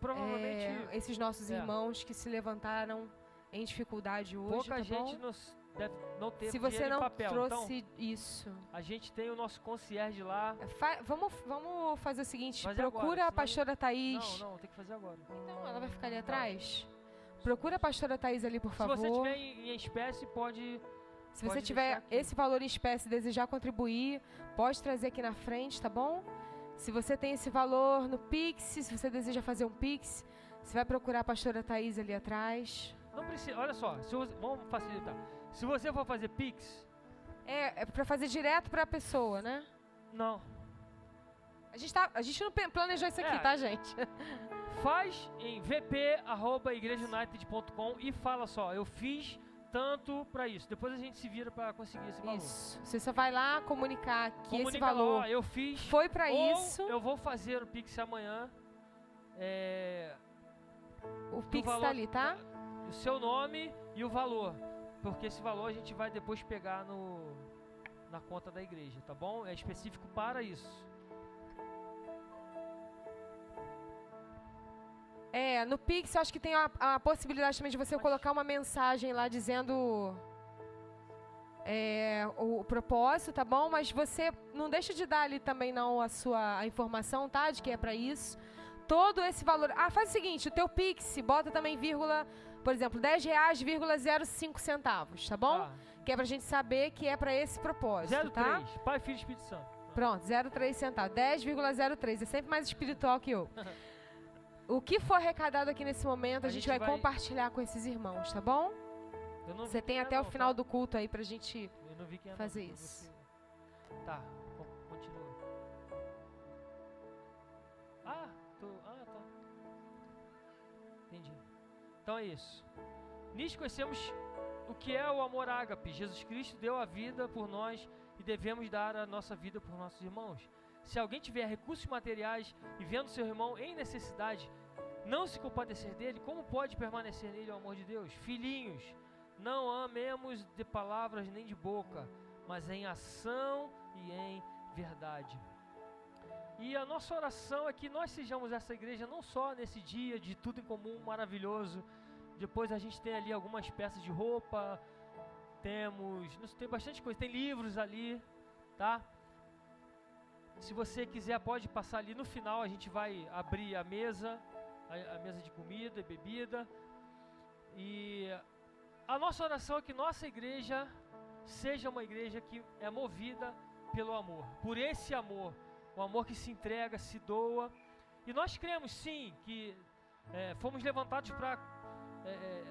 provavelmente é, esses nossos é. irmãos que se levantaram em dificuldade hoje. Pouca tá gente nos deve não ter Se você não papel. trouxe então, isso. A gente tem o nosso concierge lá. É, fa vamos, vamos fazer o seguinte, fazer procura agora, a pastora Thaís. Não, não, tem que fazer agora. Então, ela vai ficar ali atrás? Procura a pastora Thaís ali, por favor. Se você tiver em, em espécie, pode. Se pode você tiver esse valor em espécie e desejar contribuir, pode trazer aqui na frente, tá bom? Se você tem esse valor no Pix, se você deseja fazer um Pix, você vai procurar a pastora Thaís ali atrás. Não precisa, olha só, vamos facilitar. Se você for fazer Pix. É, é para fazer direto para a pessoa, né? Não. A gente, tá, a gente não planejou isso aqui, é, tá, gente? Faz em vp.igrejaunited.com e fala só, eu fiz tanto para isso. Depois a gente se vira para conseguir esse valor. Isso. Você só vai lá comunicar que Comunica esse valor eu fiz foi para isso. Eu vou fazer o Pix amanhã. É, O Pix está ali, tá? O seu nome e o valor. Porque esse valor a gente vai depois pegar no, na conta da igreja, tá bom? É específico para isso. É, no Pix eu acho que tem a, a possibilidade também de você Mas... colocar uma mensagem lá dizendo é, o, o, propósito, tá bom? Mas você não deixa de dar ali também não a sua a informação, tá? De que é para isso. Todo esse valor. Ah, faz o seguinte, o teu Pix, bota também vírgula, por exemplo, 10 reais, vírgula 05 centavos, tá bom? Ah. Que é pra gente saber que é para esse propósito, 03, tá? Pai, Filho e Espírito Santo. Pronto, 03 centavos. 10,03. É sempre mais espiritual que eu. o que for arrecadado aqui nesse momento, a, a gente, gente vai, vai, compartilhar com esses irmãos, tá bom? Você tem até não, o final tá? do culto aí pra gente fazer não, isso. Tá, Então é isso. Nisso conhecemos o que é o amor ágape. Jesus Cristo deu a vida por nós e devemos dar a nossa vida por nossos irmãos. Se alguém tiver recursos materiais e vendo seu irmão em necessidade, não se compadecer dele, como pode permanecer nele o amor de Deus? Filhinhos, não amemos de palavras nem de boca, mas em ação e em verdade. E a nossa oração é que nós sejamos essa igreja não só nesse dia de tudo em comum maravilhoso. Depois a gente tem ali algumas peças de roupa, temos, tem bastante coisa, tem livros ali, tá? Se você quiser, pode passar ali no final. A gente vai abrir a mesa, a, a mesa de comida e bebida. E a nossa oração é que nossa igreja seja uma igreja que é movida pelo amor, por esse amor, o amor que se entrega, se doa. E nós cremos sim que é, fomos levantados para é, é,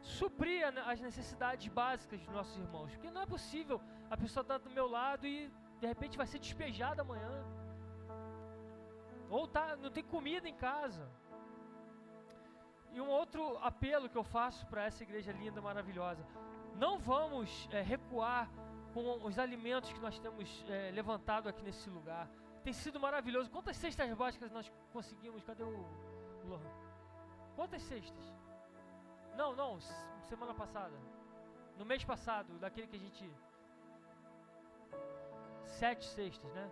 suprir as necessidades básicas dos nossos irmãos, porque não é possível a pessoa estar do meu lado e de repente vai ser despejada amanhã. Ou tá, não tem comida em casa. E um outro apelo que eu faço para essa igreja linda, maravilhosa: não vamos é, recuar com os alimentos que nós temos é, levantado aqui nesse lugar. Tem sido maravilhoso. Quantas cestas básicas nós conseguimos? Cadê o Lohan? Quantas cestas? Não, não, semana passada. No mês passado, daquele que a gente sete cestas, né?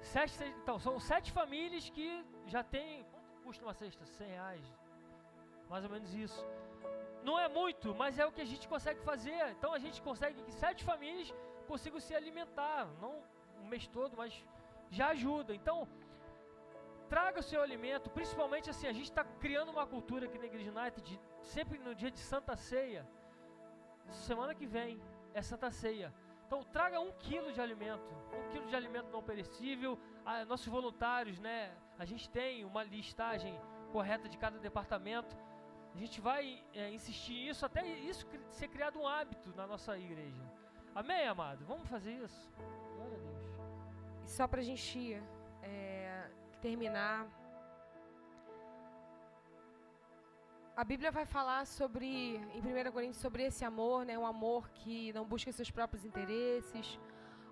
Sete cestas, então, são sete famílias que já tem. Quanto custa uma cesta? 100 reais. Mais ou menos isso. Não é muito, mas é o que a gente consegue fazer. Então a gente consegue que sete famílias consigam se alimentar. Não o mês todo, mas já ajuda. Então, traga o seu alimento. Principalmente assim, a gente está criando uma cultura aqui na Igreja United, sempre no dia de Santa Ceia. Semana que vem é Santa Ceia. Então traga um quilo de alimento, um quilo de alimento não perecível. Ah, nossos voluntários, né? A gente tem uma listagem correta de cada departamento. A gente vai é, insistir nisso até isso ser criado um hábito na nossa igreja. Amém, amado? Vamos fazer isso. Glória a Deus. E só para a gente é, terminar A Bíblia vai falar sobre, em 1 Coríntios, sobre esse amor, né? Um amor que não busca seus próprios interesses,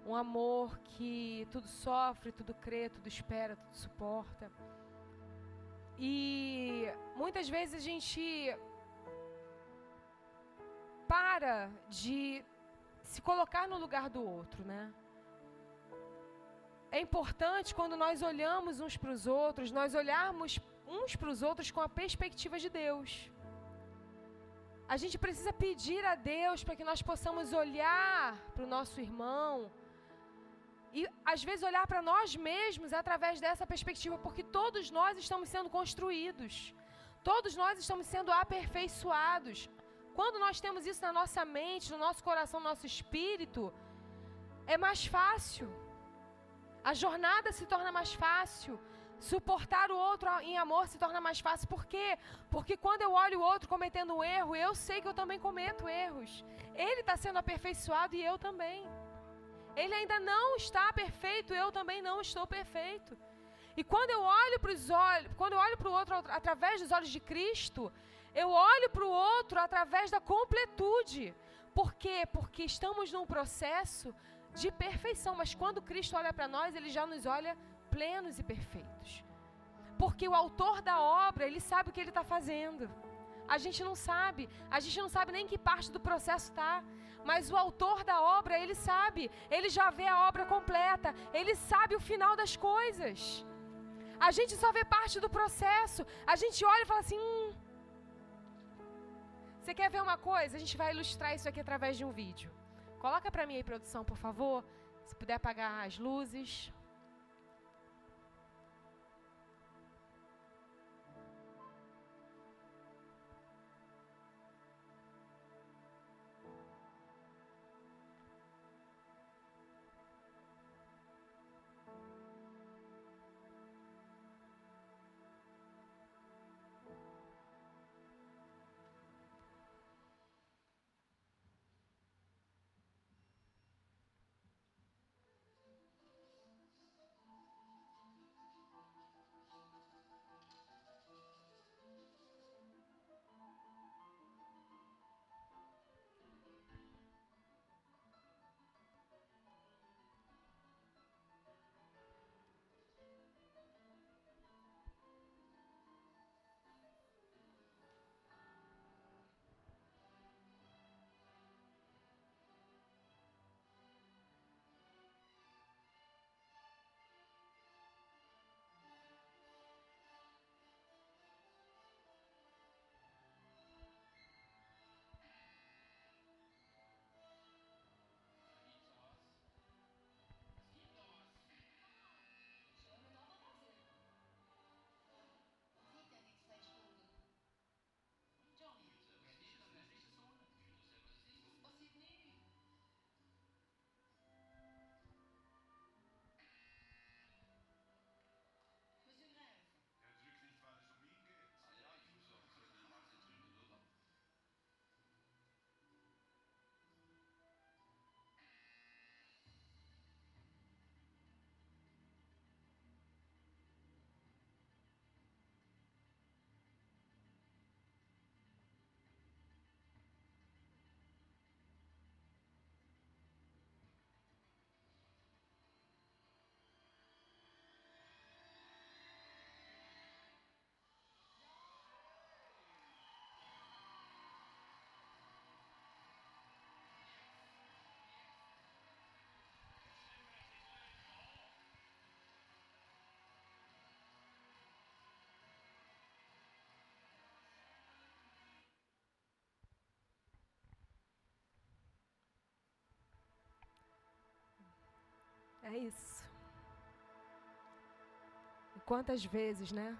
um amor que tudo sofre, tudo crê, tudo espera, tudo suporta. E muitas vezes a gente para de se colocar no lugar do outro, né? É importante quando nós olhamos uns para os outros, nós olharmos uns para os outros com a perspectiva de Deus. A gente precisa pedir a Deus para que nós possamos olhar para o nosso irmão e às vezes olhar para nós mesmos através dessa perspectiva, porque todos nós estamos sendo construídos, todos nós estamos sendo aperfeiçoados. Quando nós temos isso na nossa mente, no nosso coração, no nosso espírito, é mais fácil. A jornada se torna mais fácil. Suportar o outro em amor se torna mais fácil. Por quê? Porque quando eu olho o outro cometendo um erro, eu sei que eu também cometo erros. Ele está sendo aperfeiçoado e eu também. Ele ainda não está perfeito, eu também não estou perfeito. E quando eu olho para os olhos, quando eu olho para o outro através dos olhos de Cristo, eu olho para o outro através da completude. Por quê? Porque estamos num processo de perfeição, mas quando Cristo olha para nós, ele já nos olha plenos e perfeitos. Porque o autor da obra, ele sabe o que ele está fazendo. A gente não sabe. A gente não sabe nem que parte do processo está. Mas o autor da obra, ele sabe. Ele já vê a obra completa. Ele sabe o final das coisas. A gente só vê parte do processo. A gente olha e fala assim: hum, você quer ver uma coisa? A gente vai ilustrar isso aqui através de um vídeo. Coloca para mim aí, produção, por favor. Se puder apagar as luzes. É isso. E quantas vezes, né?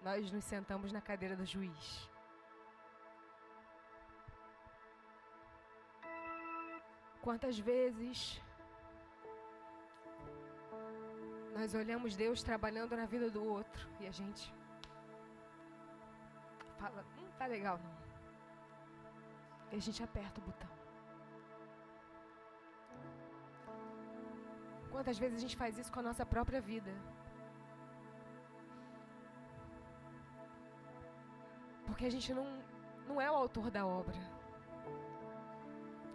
Nós nos sentamos na cadeira do juiz. Quantas vezes nós olhamos Deus trabalhando na vida do outro e a gente fala, não hum, tá legal não. E a gente aperta o botão. Quantas vezes a gente faz isso com a nossa própria vida? Porque a gente não, não é o autor da obra.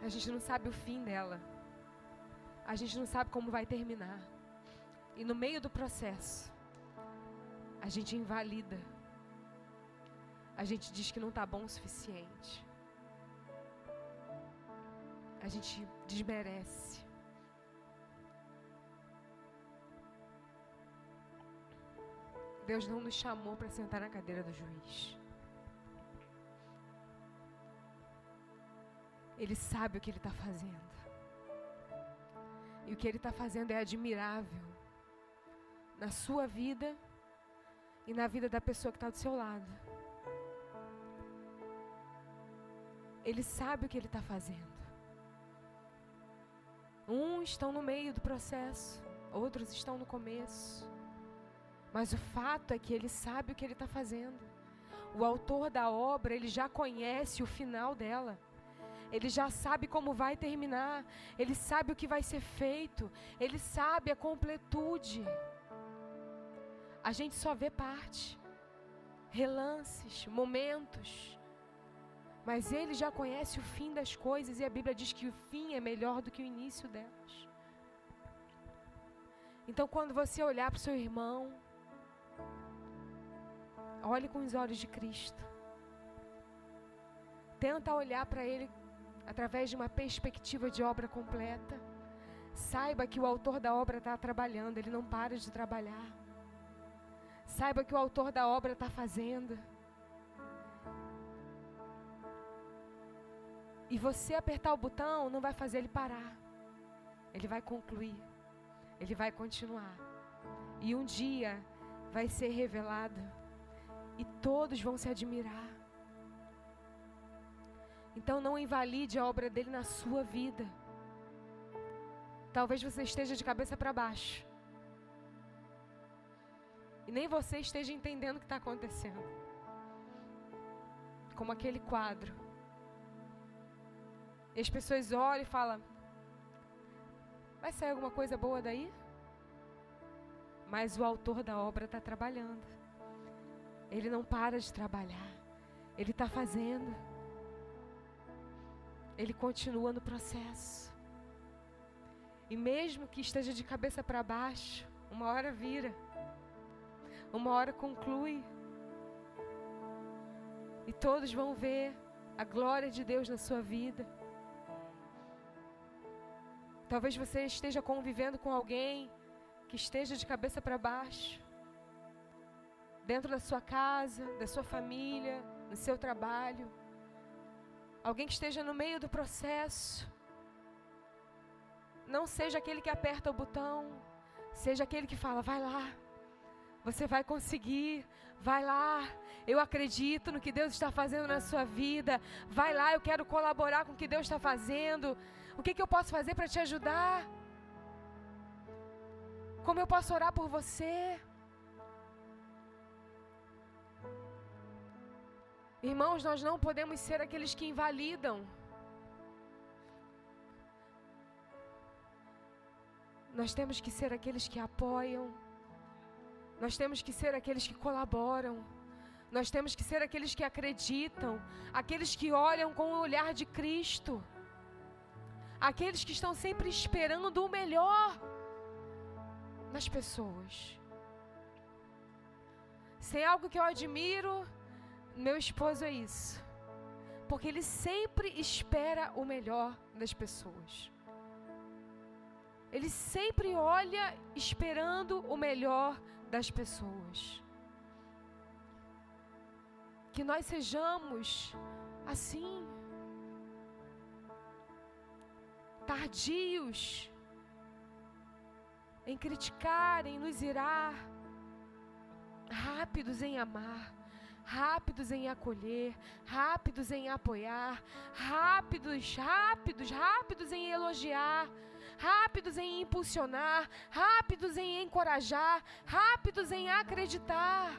A gente não sabe o fim dela. A gente não sabe como vai terminar. E no meio do processo, a gente invalida. A gente diz que não está bom o suficiente. A gente desmerece. Deus não nos chamou para sentar na cadeira do juiz. Ele sabe o que ele está fazendo. E o que ele está fazendo é admirável na sua vida e na vida da pessoa que está do seu lado. Ele sabe o que ele está fazendo. Uns estão no meio do processo, outros estão no começo. Mas o fato é que ele sabe o que ele está fazendo. O autor da obra, ele já conhece o final dela. Ele já sabe como vai terminar. Ele sabe o que vai ser feito. Ele sabe a completude. A gente só vê parte, relances, momentos. Mas ele já conhece o fim das coisas e a Bíblia diz que o fim é melhor do que o início delas. Então, quando você olhar para o seu irmão, Olhe com os olhos de Cristo. Tenta olhar para Ele através de uma perspectiva de obra completa. Saiba que o autor da obra está trabalhando, ele não para de trabalhar. Saiba que o autor da obra está fazendo. E você apertar o botão não vai fazer ele parar. Ele vai concluir. Ele vai continuar. E um dia vai ser revelado. E todos vão se admirar. Então não invalide a obra dele na sua vida. Talvez você esteja de cabeça para baixo. E nem você esteja entendendo o que está acontecendo. Como aquele quadro. E as pessoas olham e falam: Vai sair alguma coisa boa daí? Mas o autor da obra está trabalhando. Ele não para de trabalhar. Ele está fazendo. Ele continua no processo. E mesmo que esteja de cabeça para baixo, uma hora vira, uma hora conclui. E todos vão ver a glória de Deus na sua vida. Talvez você esteja convivendo com alguém que esteja de cabeça para baixo, dentro da sua casa, da sua família, no seu trabalho. Alguém que esteja no meio do processo não seja aquele que aperta o botão, seja aquele que fala: vai lá, você vai conseguir, vai lá. Eu acredito no que Deus está fazendo na sua vida. Vai lá, eu quero colaborar com o que Deus está fazendo. O que, que eu posso fazer para te ajudar? Como eu posso orar por você? Irmãos, nós não podemos ser aqueles que invalidam Nós temos que ser aqueles que apoiam. Nós temos que ser aqueles que colaboram. Nós temos que ser aqueles que acreditam, aqueles que olham com o olhar de Cristo. Aqueles que estão sempre esperando o melhor nas pessoas. Sem algo que eu admiro, meu esposo é isso. Porque ele sempre espera o melhor das pessoas. Ele sempre olha esperando o melhor das pessoas. Que nós sejamos assim, tardios em criticar, em nos irar, rápidos em amar, rápidos em acolher, rápidos em apoiar, rápidos, rápidos, rápidos em elogiar rápidos em impulsionar, rápidos em encorajar, rápidos em acreditar.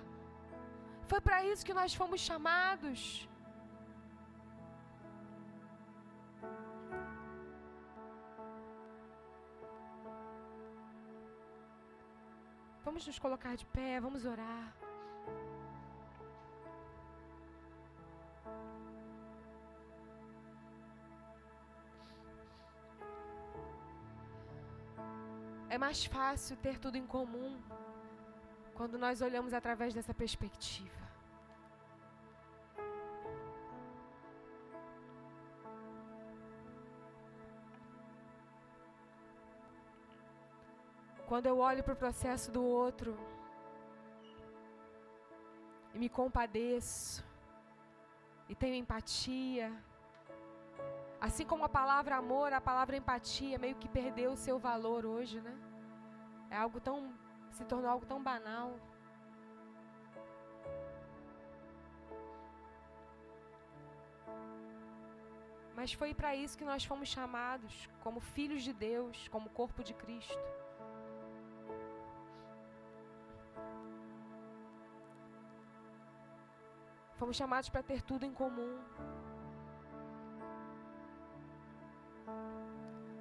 Foi para isso que nós fomos chamados. Vamos nos colocar de pé, vamos orar. É mais fácil ter tudo em comum quando nós olhamos através dessa perspectiva. Quando eu olho para o processo do outro e me compadeço e tenho empatia, assim como a palavra amor, a palavra empatia meio que perdeu o seu valor hoje, né? É algo tão. se tornou algo tão banal. Mas foi para isso que nós fomos chamados, como filhos de Deus, como corpo de Cristo. Fomos chamados para ter tudo em comum.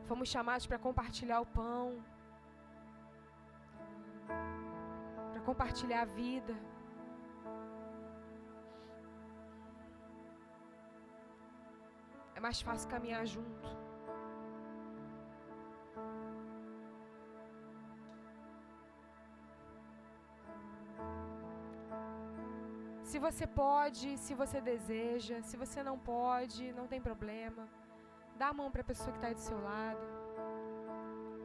Fomos chamados para compartilhar o pão. compartilhar a vida. É mais fácil caminhar junto. Se você pode, se você deseja, se você não pode, não tem problema. Dá a mão para a pessoa que está do seu lado.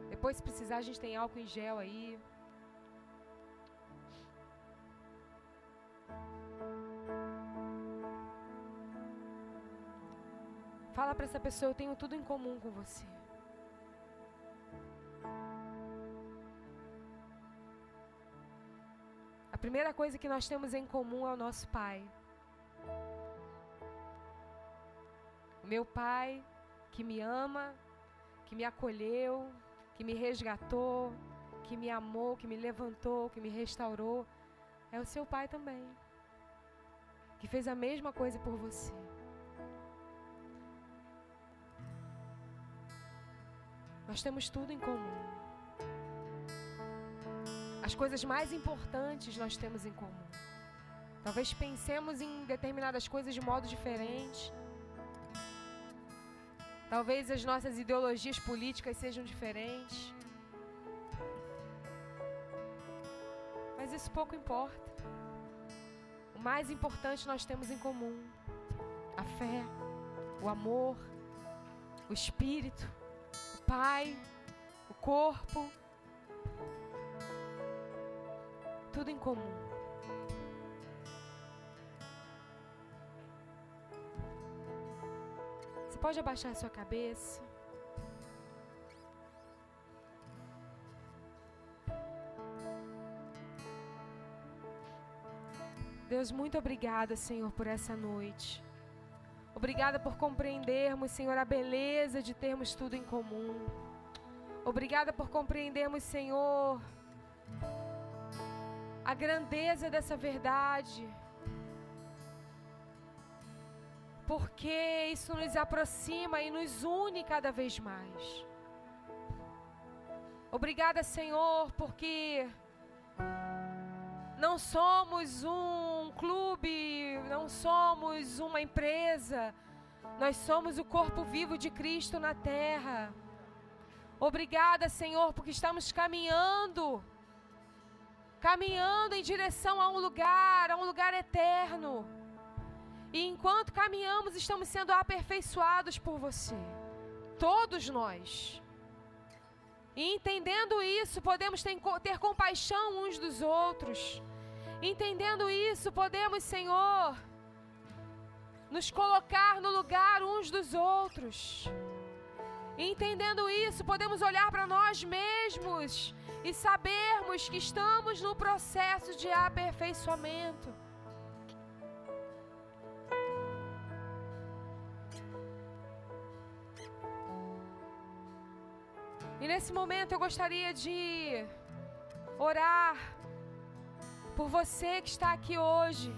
Depois, se precisar, a gente tem álcool em gel aí. Fala para essa pessoa: Eu tenho tudo em comum com você. Primeira coisa que nós temos em comum é o nosso Pai. O meu Pai que me ama, que me acolheu, que me resgatou, que me amou, que me levantou, que me restaurou, é o seu Pai também, que fez a mesma coisa por você. Nós temos tudo em comum. As coisas mais importantes nós temos em comum. Talvez pensemos em determinadas coisas de modo diferente. Talvez as nossas ideologias políticas sejam diferentes. Mas isso pouco importa. O mais importante nós temos em comum: a fé, o amor, o espírito. Pai, o corpo, tudo em comum. Você pode abaixar a sua cabeça. Deus, muito obrigada, Senhor, por essa noite. Obrigada por compreendermos, Senhor, a beleza de termos tudo em comum. Obrigada por compreendermos, Senhor, a grandeza dessa verdade. Porque isso nos aproxima e nos une cada vez mais. Obrigada, Senhor, porque não somos um clube, não somos uma empresa. Nós somos o corpo vivo de Cristo na terra. Obrigada, Senhor, porque estamos caminhando caminhando em direção a um lugar, a um lugar eterno. E enquanto caminhamos, estamos sendo aperfeiçoados por você. Todos nós. E entendendo isso, podemos ter, ter compaixão uns dos outros. Entendendo isso, podemos, Senhor, nos colocar no lugar uns dos outros. Entendendo isso, podemos olhar para nós mesmos e sabermos que estamos no processo de aperfeiçoamento. E nesse momento eu gostaria de orar por você que está aqui hoje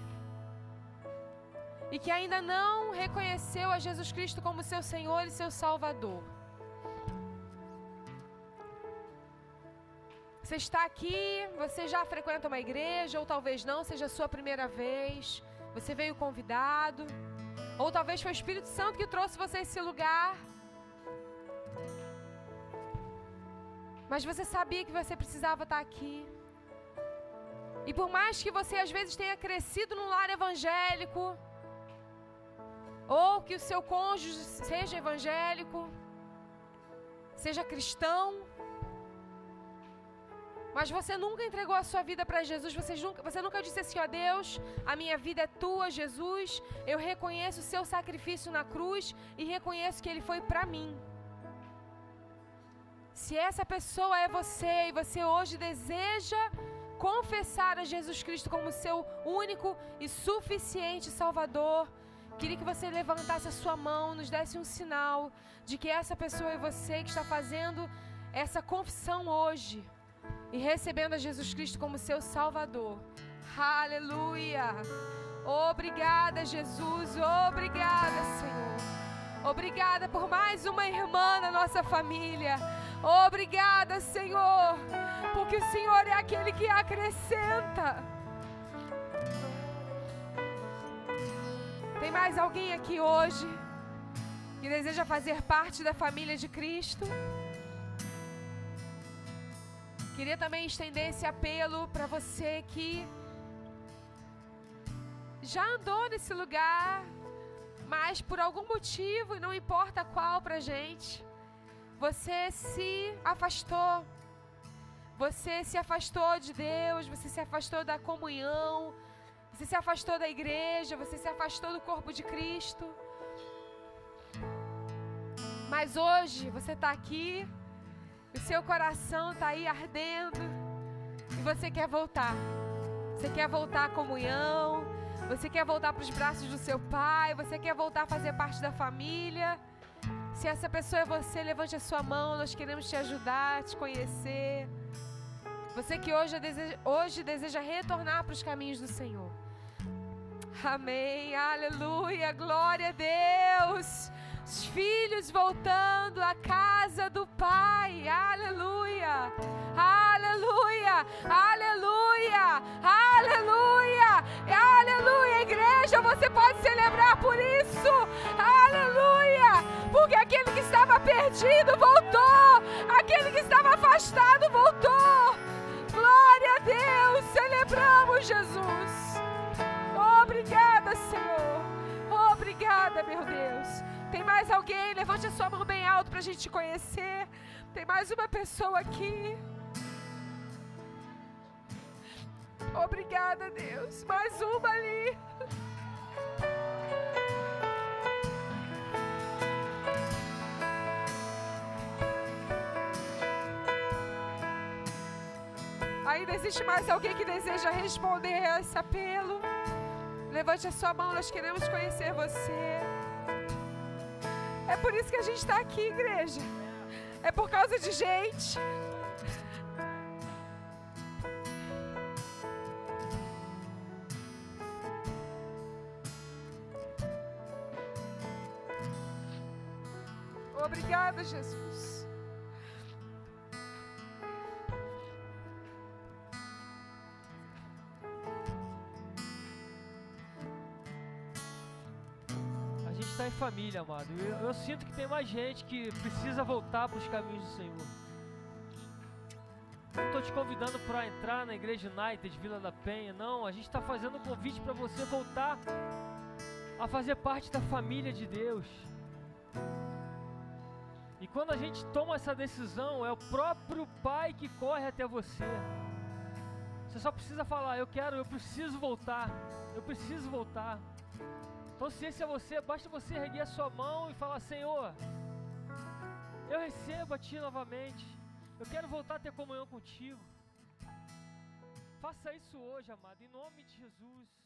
e que ainda não reconheceu a Jesus Cristo como seu Senhor e seu Salvador. Você está aqui, você já frequenta uma igreja, ou talvez não, seja a sua primeira vez, você veio convidado, ou talvez foi o Espírito Santo que trouxe você a esse lugar. Mas você sabia que você precisava estar aqui. E por mais que você às vezes tenha crescido num lar evangélico, ou que o seu cônjuge seja evangélico, seja cristão, mas você nunca entregou a sua vida para Jesus, você nunca, você nunca disse assim: ó Deus, a minha vida é tua, Jesus, eu reconheço o seu sacrifício na cruz e reconheço que ele foi para mim. Se essa pessoa é você e você hoje deseja confessar a Jesus Cristo como seu único e suficiente Salvador, queria que você levantasse a sua mão, nos desse um sinal de que essa pessoa é você que está fazendo essa confissão hoje e recebendo a Jesus Cristo como seu Salvador. Aleluia! Obrigada, Jesus. Obrigada, Senhor. Obrigada por mais uma irmã na nossa família. Obrigada, Senhor, porque o Senhor é aquele que acrescenta. Tem mais alguém aqui hoje que deseja fazer parte da família de Cristo? Queria também estender esse apelo para você que já andou nesse lugar, mas por algum motivo, e não importa qual pra gente, você se afastou. Você se afastou de Deus, você se afastou da comunhão, você se afastou da igreja, você se afastou do corpo de Cristo. Mas hoje você está aqui, o seu coração está aí ardendo e você quer voltar. Você quer voltar à comunhão, você quer voltar para os braços do seu pai, você quer voltar a fazer parte da família. Se essa pessoa é você, levante a sua mão, nós queremos te ajudar, te conhecer. Você que hoje deseja, hoje deseja retornar para os caminhos do Senhor. Amém, aleluia, glória a Deus. Os filhos voltando à casa do Pai, aleluia, aleluia, aleluia, aleluia, aleluia. Igreja, você pode celebrar por isso, aleluia, porque aquele que estava perdido voltou, aquele que estava afastado voltou. Glória a Deus, celebramos Jesus. Obrigada, Senhor. Obrigada, meu Deus. Tem mais alguém? Levante a sua mão bem alto para a gente te conhecer. Tem mais uma pessoa aqui. Obrigada, Deus. Mais uma ali. Ainda existe mais alguém que deseja responder a esse apelo? Levante a sua mão, nós queremos conhecer você. É por isso que a gente está aqui, igreja. É por causa de gente. Obrigada, Jesus. Família, amado. Eu, eu, sinto que tem mais gente que precisa voltar para os caminhos do Senhor. Não estou te convidando para entrar na Igreja United Vila da Penha, não. A gente está fazendo um convite para você voltar a fazer parte da família de Deus. E quando a gente toma essa decisão, é o próprio Pai que corre até você. Você só precisa falar: Eu quero, eu preciso voltar. Eu preciso voltar. Então, se esse é você, basta você erguer a sua mão e falar: Senhor, eu recebo a Ti novamente. Eu quero voltar a ter comunhão contigo. Faça isso hoje, amado, em nome de Jesus.